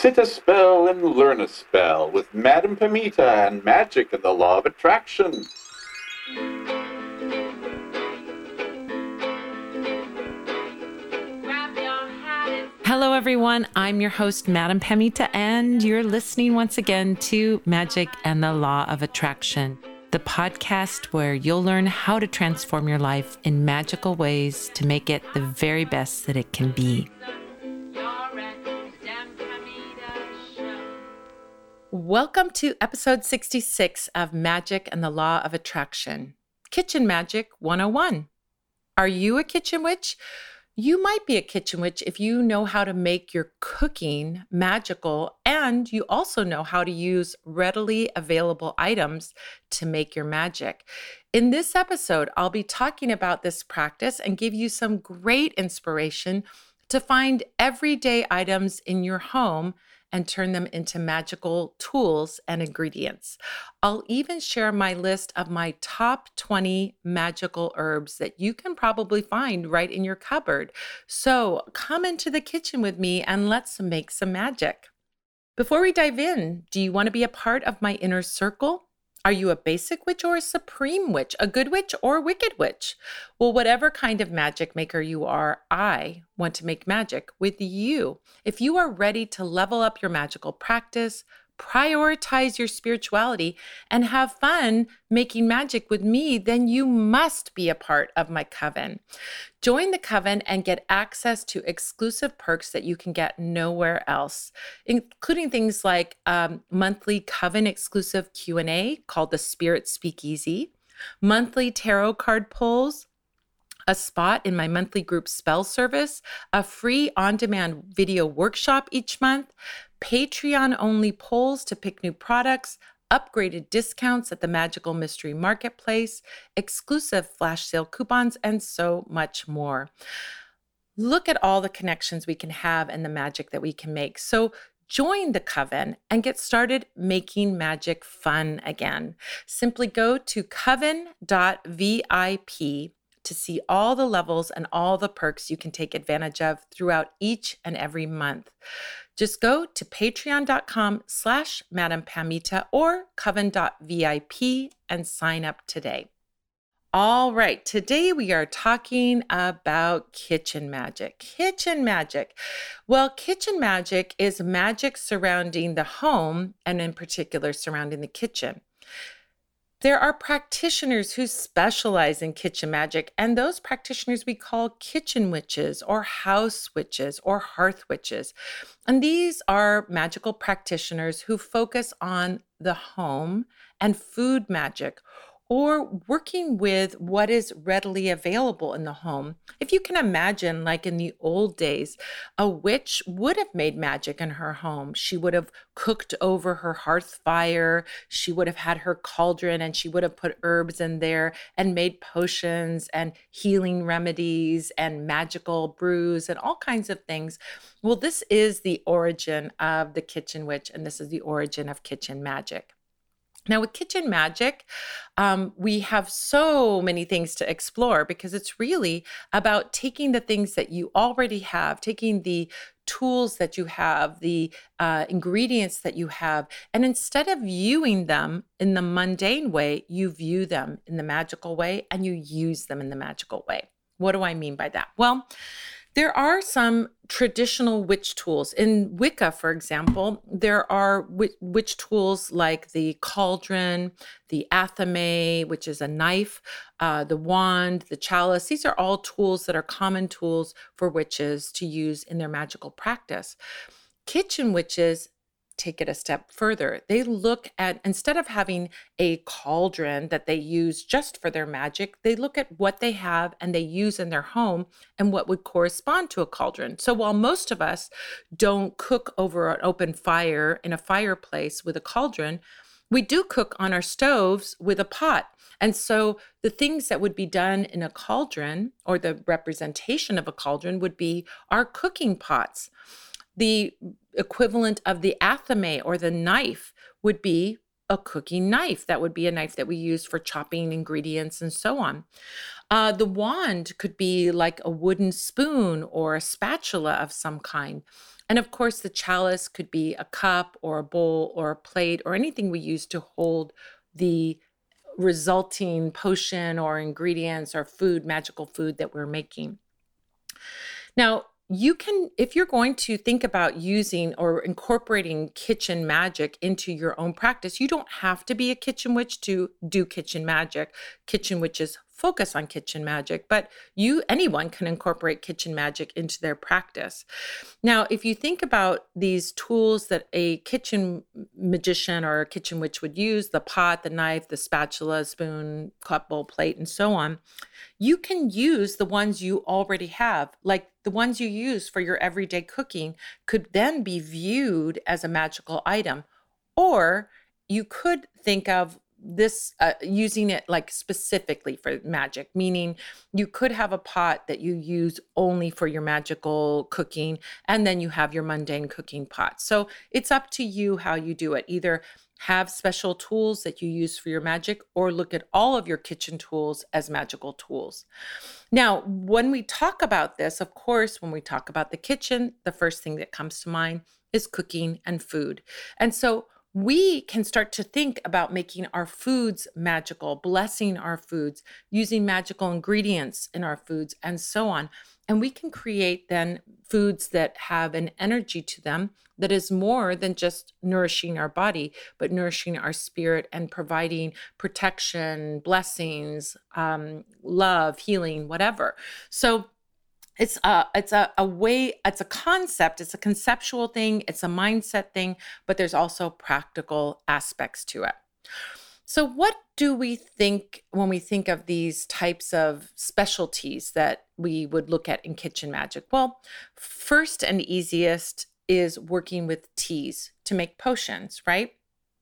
Sit a spell and learn a spell with Madame Pamita and magic and the law of attraction. Hello, everyone. I'm your host, Madame Pamita, and you're listening once again to Magic and the Law of Attraction, the podcast where you'll learn how to transform your life in magical ways to make it the very best that it can be. Welcome to episode 66 of Magic and the Law of Attraction Kitchen Magic 101. Are you a kitchen witch? You might be a kitchen witch if you know how to make your cooking magical and you also know how to use readily available items to make your magic. In this episode, I'll be talking about this practice and give you some great inspiration to find everyday items in your home and turn them into magical tools and ingredients. I'll even share my list of my top 20 magical herbs that you can probably find right in your cupboard. So come into the kitchen with me and let's make some magic. Before we dive in, do you want to be a part of my inner circle? Are you a basic witch or a supreme witch, a good witch or wicked witch? Well, whatever kind of magic maker you are, I want to make magic with you. If you are ready to level up your magical practice, prioritize your spirituality, and have fun making magic with me, then you must be a part of my coven. Join the coven and get access to exclusive perks that you can get nowhere else, including things like um, monthly coven exclusive Q&A called the Spirit Speakeasy, monthly tarot card pulls, a spot in my monthly group spell service, a free on demand video workshop each month, Patreon only polls to pick new products, upgraded discounts at the Magical Mystery Marketplace, exclusive flash sale coupons, and so much more. Look at all the connections we can have and the magic that we can make. So, join the coven and get started making magic fun again. Simply go to coven.vip to see all the levels and all the perks you can take advantage of throughout each and every month. Just go to patreon.com slash Madame Pamita or coven.vip and sign up today. All right, today we are talking about kitchen magic. Kitchen magic. Well, kitchen magic is magic surrounding the home and, in particular, surrounding the kitchen. There are practitioners who specialize in kitchen magic, and those practitioners we call kitchen witches or house witches or hearth witches. And these are magical practitioners who focus on the home and food magic or working with what is readily available in the home. If you can imagine, like in the old days, a witch would have made magic in her home. She would have cooked over her hearth fire, she would have had her cauldron, and she would have put herbs in there and made potions and healing remedies and magical brews and all kinds of things. Well, this is the origin of the kitchen witch, and this is the origin of kitchen magic. Now, with Kitchen Magic, um, we have so many things to explore because it's really about taking the things that you already have, taking the tools that you have, the uh, ingredients that you have, and instead of viewing them in the mundane way, you view them in the magical way and you use them in the magical way. What do I mean by that? Well, there are some traditional witch tools. In Wicca, for example, there are witch tools like the cauldron, the athame, which is a knife, uh, the wand, the chalice. These are all tools that are common tools for witches to use in their magical practice. Kitchen witches take it a step further. They look at, instead of having a cauldron that they use just for their magic, they look at what they have and they use in their home and what would correspond to a cauldron. So while most of us don't cook over an open fire in a fireplace with a cauldron, we do cook on our stoves with a pot. And so the things that would be done in a cauldron or the representation of a cauldron would be our cooking pots. The equivalent of the athame or the knife would be a cooking knife. That would be a knife that we use for chopping ingredients and so on. Uh, the wand could be like a wooden spoon or a spatula of some kind. And of course, the chalice could be a cup or a bowl or a plate or anything we use to hold the resulting potion or ingredients or food, magical food that we're making. Now, you can, if you're going to think about using or incorporating kitchen magic into your own practice, you don't have to be a kitchen witch to do kitchen magic. Kitchen witches focus on kitchen magic, but you anyone can incorporate kitchen magic into their practice. Now, if you think about these tools that a kitchen magician or a kitchen witch would use, the pot, the knife, the spatula, spoon, cup, bowl, plate, and so on, you can use the ones you already have, like the ones you use for your everyday cooking could then be viewed as a magical item. Or you could think of this uh, using it like specifically for magic meaning you could have a pot that you use only for your magical cooking and then you have your mundane cooking pot. So it's up to you how you do it. Either have special tools that you use for your magic or look at all of your kitchen tools as magical tools. Now when we talk about this of course when we talk about the kitchen the first thing that comes to mind is cooking and food. And so we can start to think about making our foods magical, blessing our foods, using magical ingredients in our foods, and so on. And we can create then foods that have an energy to them that is more than just nourishing our body, but nourishing our spirit and providing protection, blessings, um, love, healing, whatever. So, it's a it's a, a way it's a concept it's a conceptual thing it's a mindset thing but there's also practical aspects to it. So what do we think when we think of these types of specialties that we would look at in kitchen magic? Well first and easiest is working with teas to make potions right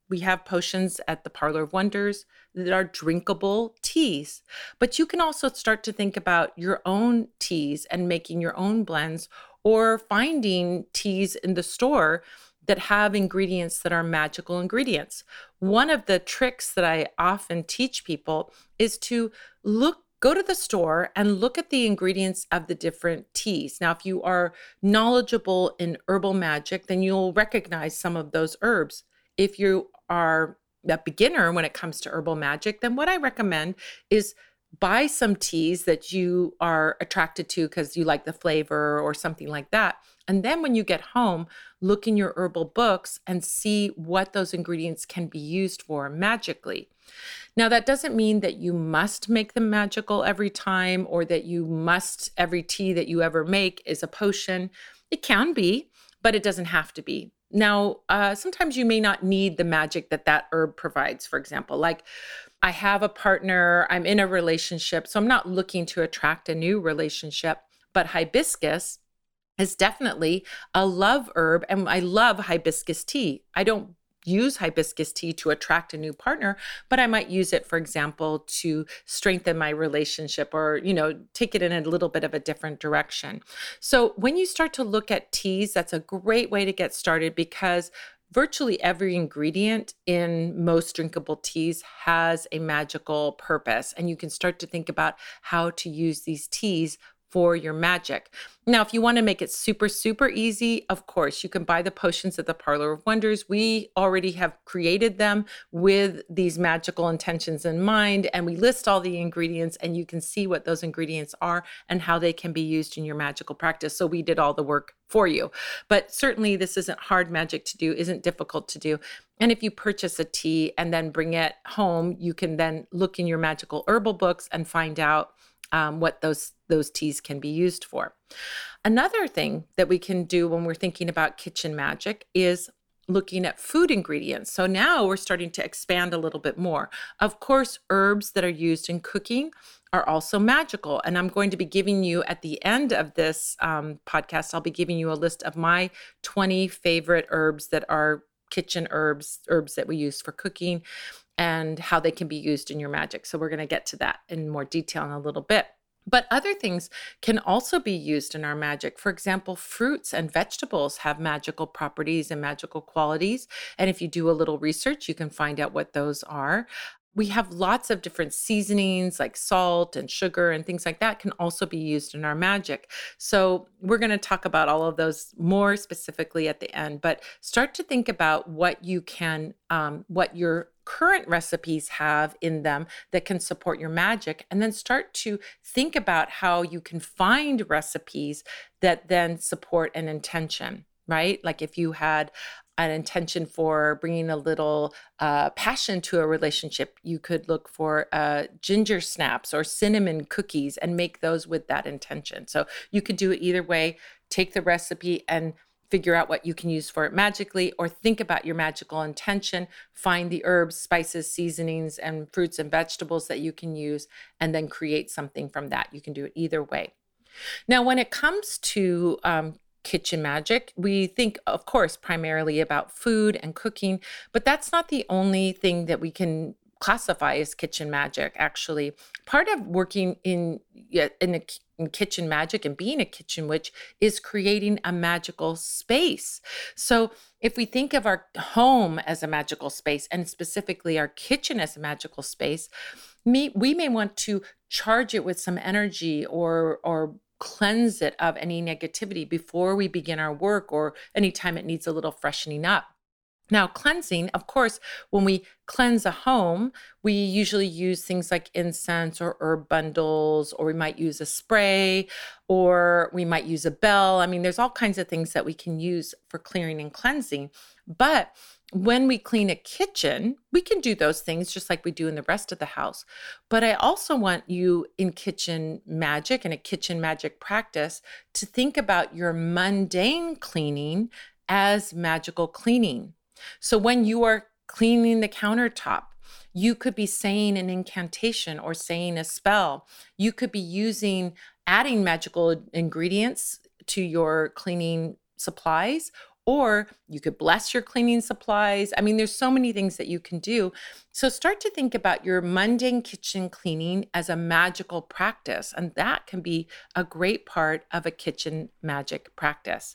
we have potions at the Parlor of Wonders that are drinkable teas. But you can also start to think about your own teas and making your own blends or finding teas in the store that have ingredients that are magical ingredients. One of the tricks that I often teach people is to look go to the store and look at the ingredients of the different teas. Now, if you are knowledgeable in herbal magic, then you'll recognize some of those herbs. If you are a beginner when it comes to herbal magic, then what I recommend is buy some teas that you are attracted to because you like the flavor or something like that. And then when you get home, look in your herbal books and see what those ingredients can be used for magically. Now, that doesn't mean that you must make them magical every time or that you must, every tea that you ever make is a potion. It can be, but it doesn't have to be. Now, uh, sometimes you may not need the magic that that herb provides, for example. Like, I have a partner, I'm in a relationship, so I'm not looking to attract a new relationship, but hibiscus is definitely a love herb. And I love hibiscus tea. I don't use hibiscus tea to attract a new partner, but I might use it, for example, to strengthen my relationship or, you know, take it in a little bit of a different direction. So when you start to look at teas, that's a great way to get started because virtually every ingredient in most drinkable teas has a magical purpose. And you can start to think about how to use these teas for your magic. Now, if you want to make it super, super easy, of course, you can buy the potions at the Parlor of Wonders. We already have created them with these magical intentions in mind, and we list all the ingredients, and you can see what those ingredients are and how they can be used in your magical practice. So, we did all the work for you. But certainly, this isn't hard magic to do, isn't difficult to do. And if you purchase a tea and then bring it home, you can then look in your magical herbal books and find out um, what those those teas can be used for. Another thing that we can do when we're thinking about kitchen magic is looking at food ingredients. So now we're starting to expand a little bit more. Of course, herbs that are used in cooking are also magical. And I'm going to be giving you at the end of this um, podcast, I'll be giving you a list of my 20 favorite herbs that are kitchen herbs, herbs that we use for cooking and how they can be used in your magic. So we're going to get to that in more detail in a little bit. But other things can also be used in our magic. For example, fruits and vegetables have magical properties and magical qualities. And if you do a little research, you can find out what those are. we have lots of different seasonings like salt and sugar and things like that can also be used in our magic. So, we're going to talk about all of those more specifically at the end, but start to think about what you can, um, what your current recipes have in them that can support your magic, and then start to think about how you can find recipes that then support an intention right? Like if you had an intention for bringing a little uh, passion to a relationship, you could look for uh, ginger snaps or cinnamon cookies and make those with that intention. So you could do it either way. Take the recipe and figure out what you can use for it magically, or think about your magical intention, find the herbs, spices, seasonings, and fruits and vegetables that you can use, and then create something from that. You can do it either way. Now, when it comes to um, kitchen magic. We think, of course, primarily about food and cooking, but that's not the only thing that we can classify as kitchen magic actually part of working in in, a, in kitchen magic and being a kitchen witch is creating a magical space so if we think of our home as a magical space and specifically our kitchen as a magical space me, we may want to charge it with some energy or or cleanse it of any negativity before we begin our work or anytime it needs a little freshening up. Now, cleansing, of course, when we cleanse a home, we usually use things like incense or herb bundles, or we might use a spray, or we might use a bell. I mean, there's all kinds of things that we can use for clearing and cleansing. But when we clean a kitchen, we can do those things just like we do in the rest of the house. But I also want you in kitchen magic and a kitchen magic practice to think about your mundane cleaning as magical cleaning. So when you are cleaning the countertop, you could be saying an incantation or saying a spell. You could be using adding magical ingredients to your cleaning supplies or you could bless your cleaning supplies. I mean, there's so many things that you can do. So start to think about your mundane kitchen cleaning as a magical practice, and that can be a great part of a kitchen magic practice.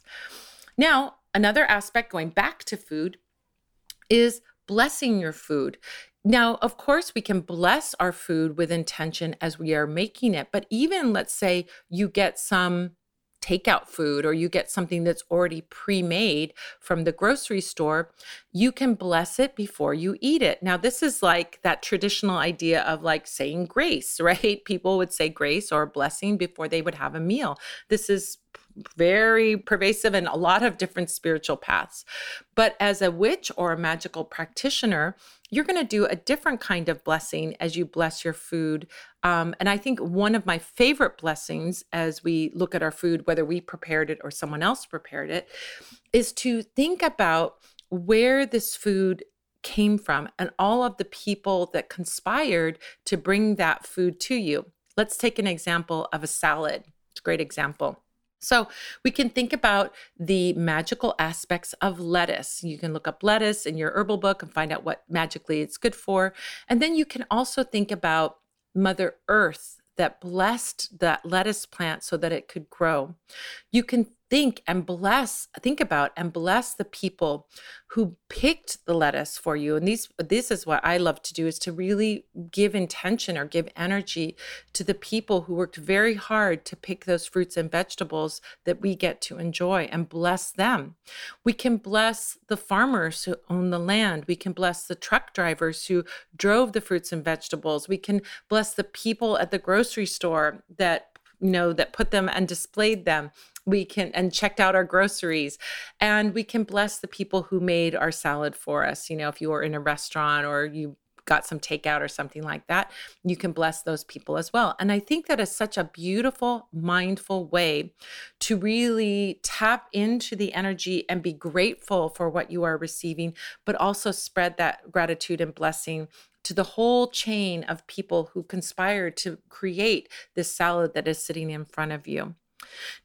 Now, another aspect going back to food is blessing your food. Now, of course, we can bless our food with intention as we are making it, but even let's say you get some takeout food or you get something that's already pre-made from the grocery store, you can bless it before you eat it. Now, this is like that traditional idea of like saying grace, right? People would say grace or blessing before they would have a meal. This is very pervasive in a lot of different spiritual paths. But as a witch or a magical practitioner, you're going to do a different kind of blessing as you bless your food. Um, and I think one of my favorite blessings as we look at our food, whether we prepared it or someone else prepared it, is to think about where this food came from and all of the people that conspired to bring that food to you. Let's take an example of a salad. It's a great example. So we can think about the magical aspects of lettuce. You can look up lettuce in your herbal book and find out what magically it's good for. And then you can also think about Mother Earth that blessed that lettuce plant so that it could grow. You can think and bless think about and bless the people who picked the lettuce for you. And these this is what i love to do is to really give intention or give energy to the people who worked very hard to pick those fruits and vegetables that we get to enjoy and bless them. We can bless the farmers who own the land. We can bless the truck drivers who drove the fruits and vegetables. We can bless the people at the grocery store that you know that put them and displayed them. We can and checked out our groceries. And we can bless the people who made our salad for us. You know if you were in a restaurant or you got some takeout or something like that, you can bless those people as well. And I think that is such a beautiful, mindful way to really tap into the energy and be grateful for what you are receiving, but also spread that gratitude and blessing to the whole chain of people who conspired to create this salad that is sitting in front of you.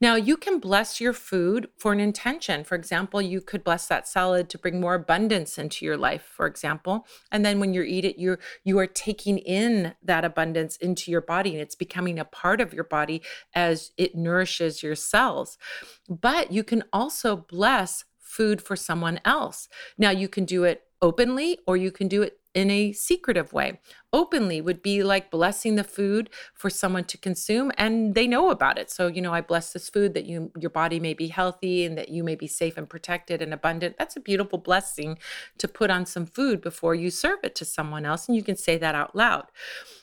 Now, you can bless your food for an intention. For example, you could bless that salad to bring more abundance into your life, for example. And then when you eat it, you're you are taking in that abundance into your body and it's becoming a part of your body as it nourishes your cells. But you can also bless food for someone else. Now, you can do it openly or you can do it in a secretive way. Openly would be like blessing the food for someone to consume and they know about it. So, you know, I bless this food that you your body may be healthy and that you may be safe and protected and abundant. That's a beautiful blessing to put on some food before you serve it to someone else and you can say that out loud.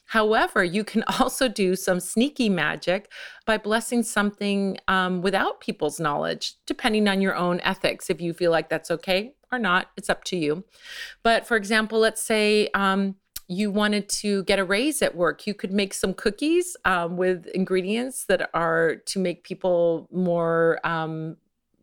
However, you can also do some sneaky magic by blessing something um, without people's knowledge, depending on your own ethics. If you feel like that's okay, or not. It's up to you. But for example, let's say um, you wanted to get a raise at work, you could make some cookies um, with ingredients that are to make people more. Um,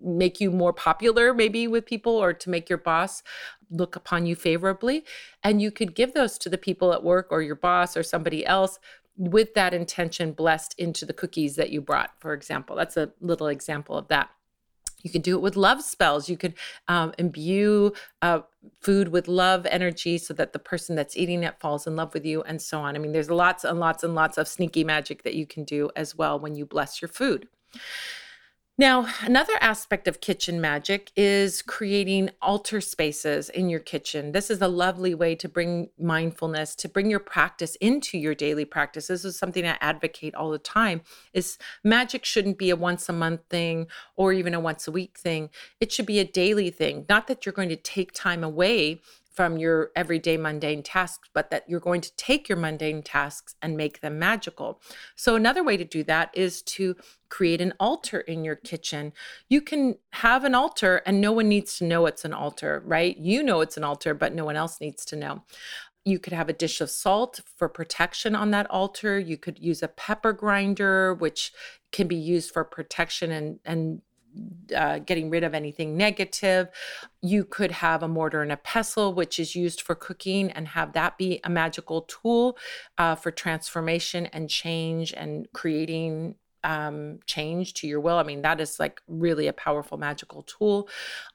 make you more popular maybe with people or to make your boss look upon you favorably and you could give those to the people at work or your boss or somebody else with that intention blessed into the cookies that you brought for example that's a little example of that you could do it with love spells. You could um, imbue uh, food with love energy so that the person that's eating it falls in love with you, and so on. I mean, there's lots and lots and lots of sneaky magic that you can do as well when you bless your food. Now, another aspect of kitchen magic is creating altar spaces in your kitchen. This is a lovely way to bring mindfulness, to bring your practice into your daily practice. This is something I advocate all the time. Is magic shouldn't be a once a month thing or even a once a week thing. It should be a daily thing. Not that you're going to take time away from your everyday mundane tasks, but that you're going to take your mundane tasks and make them magical. So, another way to do that is to create an altar in your kitchen. You can have an altar and no one needs to know it's an altar, right? You know it's an altar, but no one else needs to know. You could have a dish of salt for protection on that altar. You could use a pepper grinder, which can be used for protection and, and uh, getting rid of anything negative. You could have a mortar and a pestle, which is used for cooking, and have that be a magical tool uh, for transformation and change and creating um, change to your will. I mean, that is like really a powerful magical tool.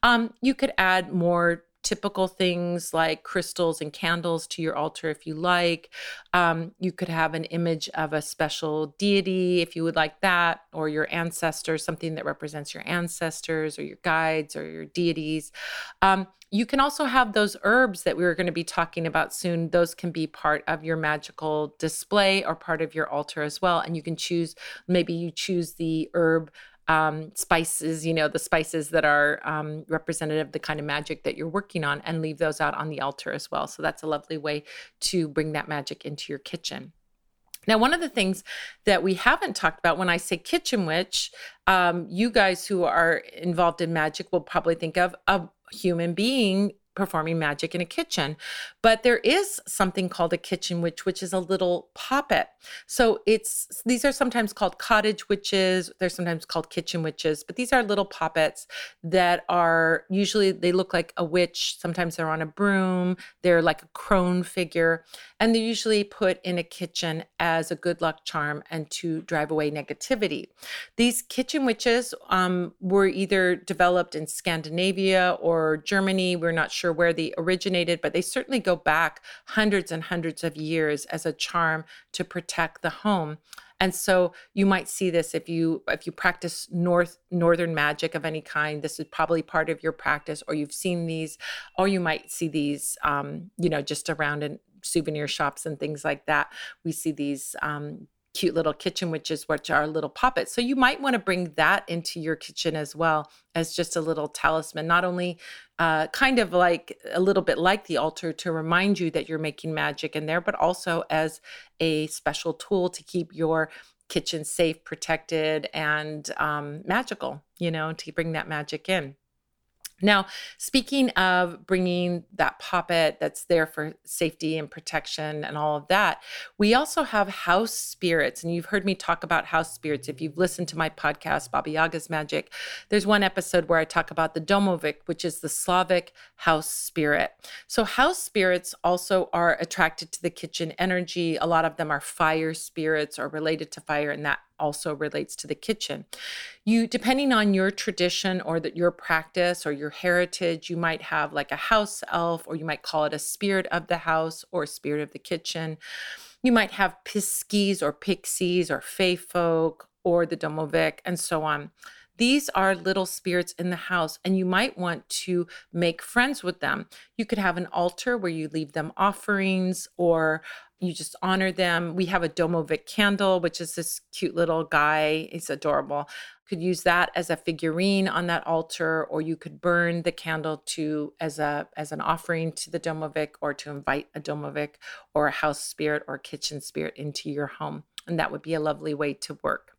Um, you could add more typical things like crystals and candles to your altar if you like. Um, you could have an image of a special deity if you would like that, or your ancestors, something that represents your ancestors or your guides or your deities. Um, you can also have those herbs that we were going to be talking about soon. Those can be part of your magical display or part of your altar as well. And you can choose, maybe you choose the herb um, spices, you know, the spices that are um, representative of the kind of magic that you're working on, and leave those out on the altar as well. So that's a lovely way to bring that magic into your kitchen. Now, one of the things that we haven't talked about when I say kitchen witch, um, you guys who are involved in magic will probably think of a human being performing magic in a kitchen. But there is something called a kitchen witch, which is a little poppet. So it's these are sometimes called cottage witches. They're sometimes called kitchen witches, but these are little poppets that are usually they look like a witch. Sometimes they're on a broom. They're like a crone figure, and they're usually put in a kitchen as a good luck charm and to drive away negativity. These kitchen witches um, were either developed in Scandinavia or Germany. We're not sure sure where they originated, but they certainly go back hundreds and hundreds of years as a charm to protect the home. And so you might see this if you if you practice north northern magic of any kind. This is probably part of your practice, or you've seen these, or you might see these, um, you know, just around in souvenir shops and things like that. We see these um, cute little kitchen witches, which are little puppets. So you might want to bring that into your kitchen as well as just a little talisman, not only uh, kind of like a little bit like the altar to remind you that you're making magic in there, but also as a special tool to keep your kitchen safe, protected, and um, magical, you know, to bring that magic in. Now, speaking of bringing that poppet that's there for safety and protection and all of that, we also have house spirits. And you've heard me talk about house spirits. If you've listened to my podcast, Baba Yaga's Magic, there's one episode where I talk about the Domovik, which is the Slavic house spirit. So, house spirits also are attracted to the kitchen energy. A lot of them are fire spirits or related to fire, and that also relates to the kitchen. You, depending on your tradition or that your practice or your heritage, you might have like a house elf, or you might call it a spirit of the house or spirit of the kitchen. You might have piskies or pixies or fae folk or the domovik and so on. These are little spirits in the house, and you might want to make friends with them. You could have an altar where you leave them offerings or you just honor them. We have a Domovic candle, which is this cute little guy. He's adorable. Could use that as a figurine on that altar, or you could burn the candle to as a as an offering to the Domovic, or to invite a Domovic or a house spirit or kitchen spirit into your home, and that would be a lovely way to work.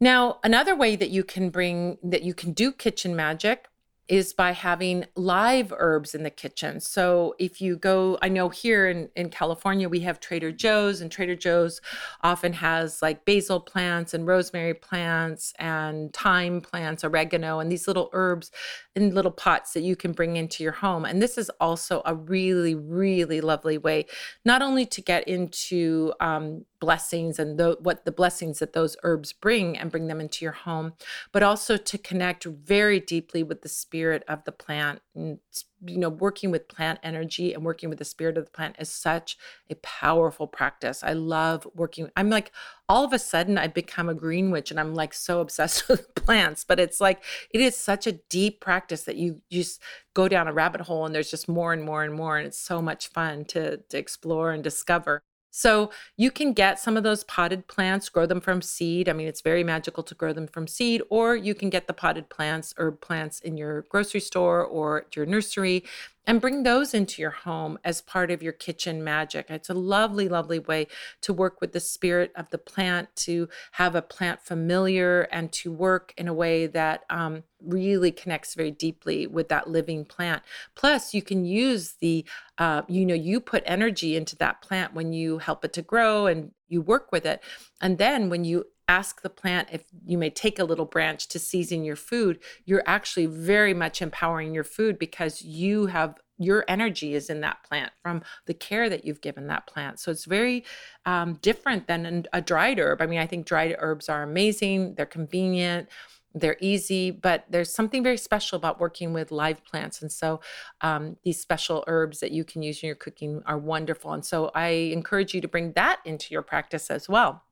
Now, another way that you can bring that you can do kitchen magic is by having live herbs in the kitchen. So if you go, I know here in, in California, we have Trader Joe's, and Trader Joe's often has like basil plants and rosemary plants and thyme plants, oregano, and these little herbs in little pots that you can bring into your home. And this is also a really, really lovely way, not only to get into um, blessings and the, what the blessings that those herbs bring and bring them into your home, but also to connect very deeply with the spirit of the plant. And, you know, working with plant energy and working with the spirit of the plant is such a powerful practice. I love working. I'm like, all of a sudden, I've become a green witch and I'm like so obsessed with plants, but it's like, it is such a deep practice that you just go down a rabbit hole and there's just more and more and more. And it's so much fun to, to explore and discover. So you can get some of those potted plants, grow them from seed. I mean, it's very magical to grow them from seed, or you can get the potted plants herb plants in your grocery store or your nursery and bring those into your home as part of your kitchen magic. It's a lovely, lovely way to work with the spirit of the plant, to have a plant familiar, and to work in a way that um, really connects very deeply with that living plant. Plus, you can use the, uh, you know, you put energy into that plant when you help it to grow and you work with it. And then when you ask the plant if you may take a little branch to season your food, you're actually very much empowering your food because you have your energy is in that plant from the care that you've given that plant. So it's very um, different than a dried herb. I mean, I think dried herbs are amazing, they're convenient. They're easy, but there's something very special about working with live plants. And so um, these special herbs that you can use in your cooking are wonderful. And so I encourage you to bring that into your practice as well.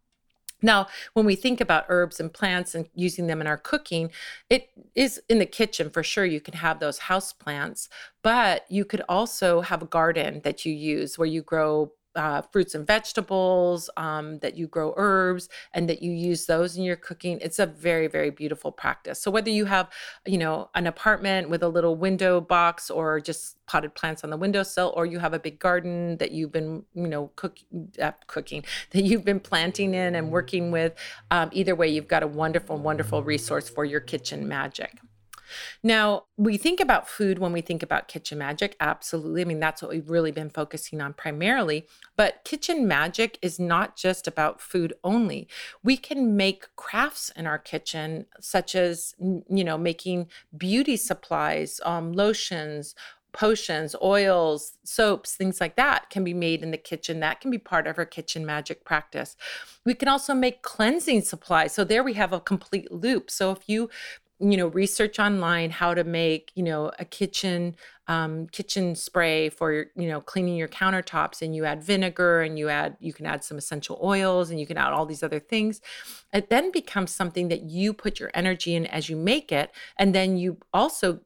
Now, when we think about herbs and plants and using them in our cooking, it is in the kitchen for sure. You can have those house plants, but you could also have a garden that you use where you grow uh, fruits and vegetables, um, that you grow herbs, and that you use those in your cooking. It's a very, very beautiful practice. So whether you have, you know, an apartment with a little window box or just potted plants on the windowsill, or you have a big garden that you've been, you know, cook, uh, cooking that you've been planting in and working with, um, either way, you've got a wonderful, wonderful resource for your kitchen magic. Now, we think about food when we think about kitchen magic. Absolutely. I mean, that's what we've really been focusing on primarily. But kitchen magic is not just about food only. We can make crafts in our kitchen, such as, you know, making beauty supplies, um, lotions, potions, oils, soaps, things like that can be made in the kitchen. That can be part of our kitchen magic practice. We can also make cleansing supplies. So there we have a complete loop. So if you you know research online how to make you know a kitchen um, kitchen spray for you know cleaning your countertops and you add vinegar and you add you can add some essential oils and you can add all these other things. It then becomes something that you put your energy in as you make it and then you also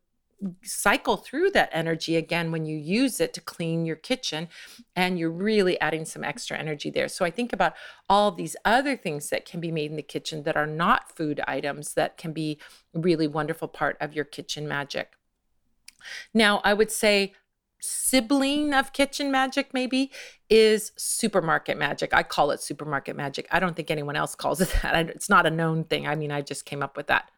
cycle through that energy again when you use it to clean your kitchen and you're really adding some extra energy there. So i think about all these other things that can be made in the kitchen that are not food items that can be really wonderful part of your kitchen magic. Now i would say sibling of kitchen magic maybe is supermarket magic. I call it supermarket magic. I don't think anyone else calls it that. It's not a known thing. I mean i just came up with that.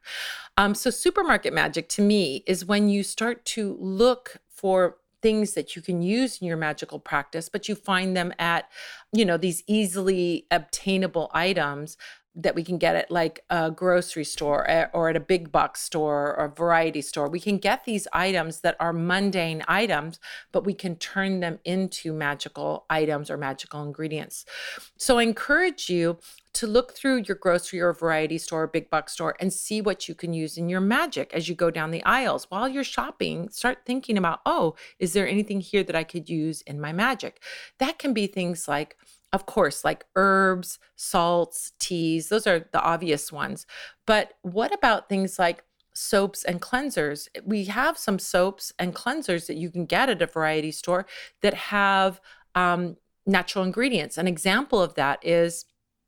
Um, so supermarket magic to me is when you start to look for things that you can use in your magical practice but you find them at you know these easily obtainable items that we can get at like a grocery store eh, or at a big box store or a variety store. We can get these items that are mundane items, but we can turn them into magical items or magical ingredients. So I encourage you to look through your grocery or variety store or big box store and see what you can use in your magic as you go down the aisles. While you're shopping, start thinking about, oh, is there anything here that I could use in my magic? That can be things like of course, like herbs, salts, teas, those are the obvious ones. But what about things like soaps and cleansers? We have some soaps and cleansers that you can get at a variety store that have um, natural ingredients. An example of that is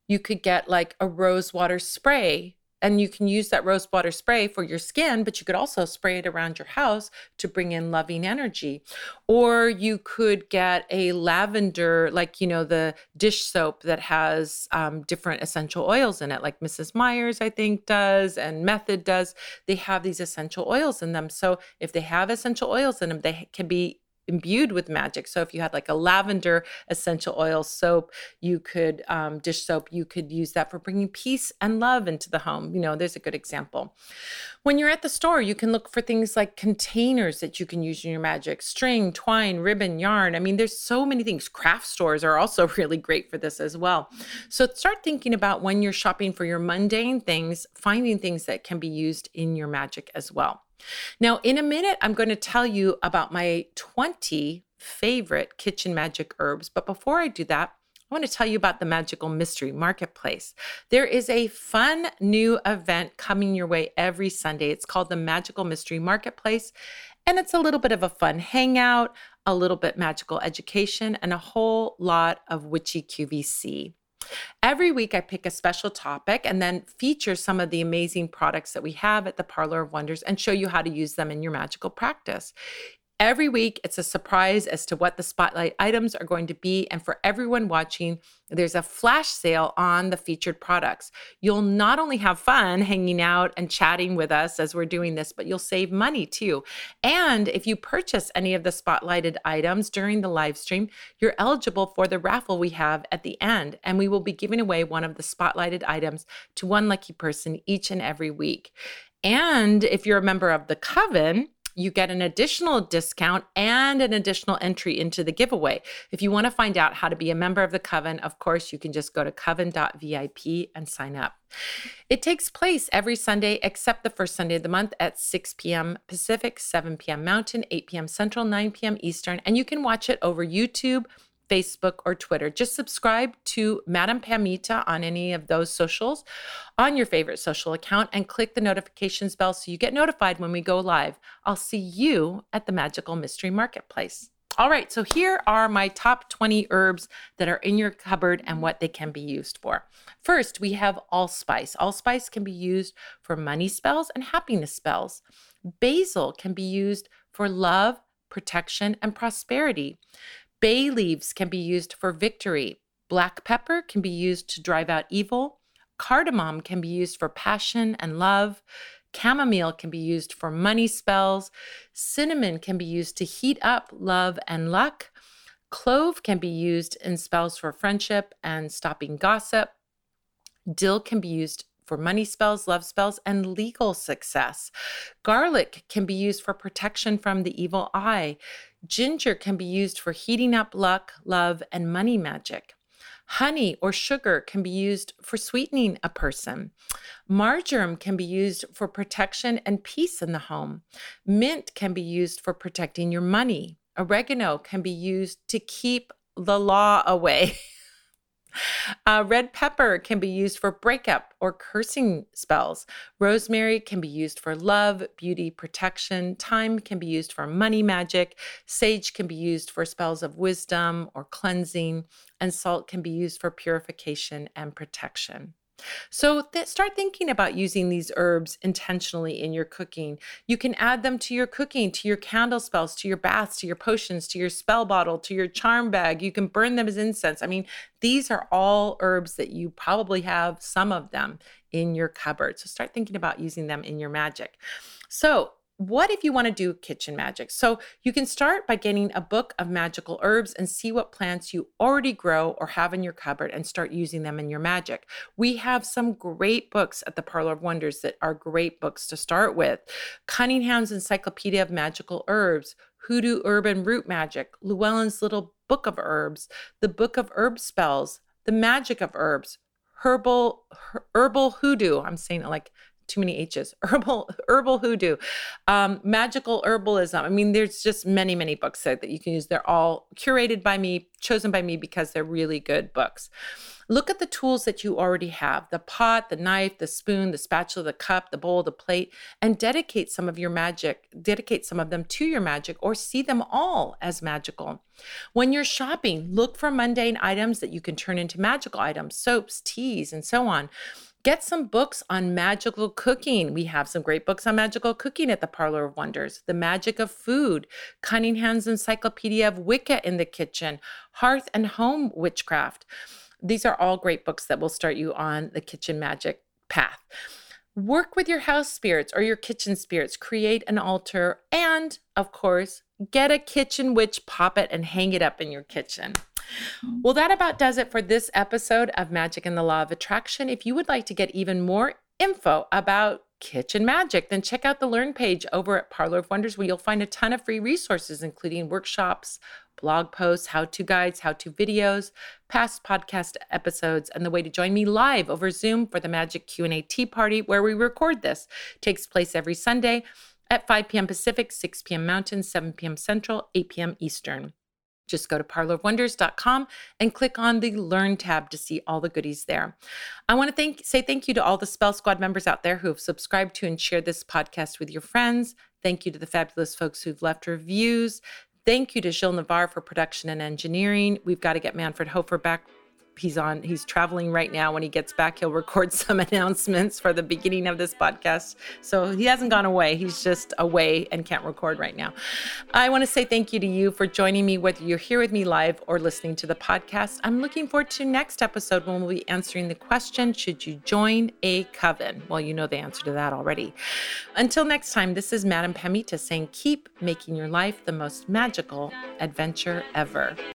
you could get like a rose water spray and you can use that rose water spray for your skin, but you could also spray it around your house to bring in loving energy. Or you could get a lavender, like, you know, the dish soap that has um, different essential oils in it, like Mrs. Meyer's, I think, does, and Method does. They have these essential oils in them. So if they have essential oils in them, they can be imbued with magic. So if you had like a lavender essential oil soap, you could um, dish soap, you could use that for bringing peace and love into the home. You know, there's a good example. When you're at the store, you can look for things like containers that you can use in your magic, string, twine, ribbon, yarn. I mean, there's so many things. Craft stores are also really great for this as well. So start thinking about when you're shopping for your mundane things, finding things that can be used in your magic as well. Now, in a minute, I'm going to tell you about my 20 favorite kitchen magic herbs. But before I do that, I want to tell you about the Magical Mystery Marketplace. There is a fun new event coming your way every Sunday. It's called the Magical Mystery Marketplace, and it's a little bit of a fun hangout, a little bit magical education, and a whole lot of witchy QVC. Every week, I pick a special topic and then feature some of the amazing products that we have at the Parlor of Wonders and show you how to use them in your magical practice. Every week, it's a surprise as to what the spotlight items are going to be. And for everyone watching, there's a flash sale on the featured products. You'll not only have fun hanging out and chatting with us as we're doing this, but you'll save money too. And if you purchase any of the spotlighted items during the live stream, you're eligible for the raffle we have at the end. And we will be giving away one of the spotlighted items to one lucky person each and every week. And if you're a member of the Coven, you get an additional discount and an additional entry into the giveaway. If you want to find out how to be a member of the Coven, of course, you can just go to coven.vip and sign up. It takes place every Sunday except the first Sunday of the month at 6 p.m. Pacific, 7 p.m. Mountain, 8 p.m. Central, 9 p.m. Eastern, and you can watch it over YouTube Facebook, or Twitter. Just subscribe to Madame Pamita on any of those socials on your favorite social account and click the notifications bell so you get notified when we go live. I'll see you at the Magical Mystery Marketplace. All right, so here are my top 20 herbs that are in your cupboard and what they can be used for. First, we have allspice. Allspice can be used for money spells and happiness spells. Basil can be used for love, protection, and prosperity. Bay leaves can be used for victory. Black pepper can be used to drive out evil. Cardamom can be used for passion and love. Chamomile can be used for money spells. Cinnamon can be used to heat up love and luck. Clove can be used in spells for friendship and stopping gossip. Dill can be used for money spells, love spells, and legal success. Garlic can be used for protection from the evil eye. Ginger can be used for heating up luck, love, and money magic. Honey or sugar can be used for sweetening a person. Marjoram can be used for protection and peace in the home. Mint can be used for protecting your money. Oregano can be used to keep the law away. Uh, red pepper can be used for breakup or cursing spells. Rosemary can be used for love, beauty, protection. Thyme can be used for money magic. Sage can be used for spells of wisdom or cleansing. And salt can be used for purification and protection. So th- start thinking about using these herbs intentionally in your cooking. You can add them to your cooking, to your candle spells, to your baths, to your potions, to your spell bottle, to your charm bag. You can burn them as incense. I mean, these are all herbs that you probably have some of them in your cupboard. So start thinking about using them in your magic. So what if you want to do kitchen magic? So you can start by getting a book of magical herbs and see what plants you already grow or have in your cupboard and start using them in your magic. We have some great books at the Parlor of Wonders that are great books to start with. Cunningham's Encyclopedia of Magical Herbs, Hoodoo Herb and Root Magic, Llewellyn's Little Book of Herbs, the Book of Herb Spells, The Magic of Herbs, Herbal Herbal Hoodoo. I'm saying it like too many H's. Herbal herbal hoodoo, um, magical herbalism. I mean, there's just many many books that, that you can use. They're all curated by me, chosen by me because they're really good books. Look at the tools that you already have the pot, the knife, the spoon, the spatula, the cup, the bowl, the plate, and dedicate some of your magic, dedicate some of them to your magic, or see them all as magical. When you're shopping, look for mundane items that you can turn into magical items, soaps, teas, and so on. Get some books on magical cooking. We have some great books on magical cooking at the Parlor of Wonders. The Magic of Food, Cunningham's Encyclopedia of Wicca in the Kitchen, Hearth and Home Witchcraft. These are all great books that will start you on the kitchen magic path. Work with your house spirits or your kitchen spirits, create an altar, and of course, get a kitchen witch poppet and hang it up in your kitchen. Mm-hmm. Well, that about does it for this episode of Magic and the Law of Attraction. If you would like to get even more info about kitchen magic, then check out the Learn page over at Parlor of Wonders, where you'll find a ton of free resources, including workshops, blog posts, how-to guides, how-to videos, past podcast episodes, and the way to join me live over Zoom for the Magic Q&A Tea Party, where we record this. It takes place every Sunday at 5 p.m. Pacific, 6 p.m. Mountain, 7 p.m. Central, 8 p.m. Eastern. Just go to parlorofwonders.com and click on the Learn tab to see all the goodies there. I want to thank say thank you to all the Spell Squad members out there who have subscribed to and shared this podcast with your friends. Thank you to the fabulous folks who've left reviews. Thank you to Jill Navarre for production and engineering. We've got to get Manfred Hofer back he's on he's traveling right now. When he gets back he'll record some announcements for the beginning of this podcast. So he hasn't gone away. He's just away and can't record right now. I want to say thank you to you for joining me whether you're here with me live or listening to the podcast. I'm looking forward to next episode when we'll be answering the question should you join a coven? Well you know the answer to that already. Until next time this is Madame Pamita saying keep making your life the most magical adventure ever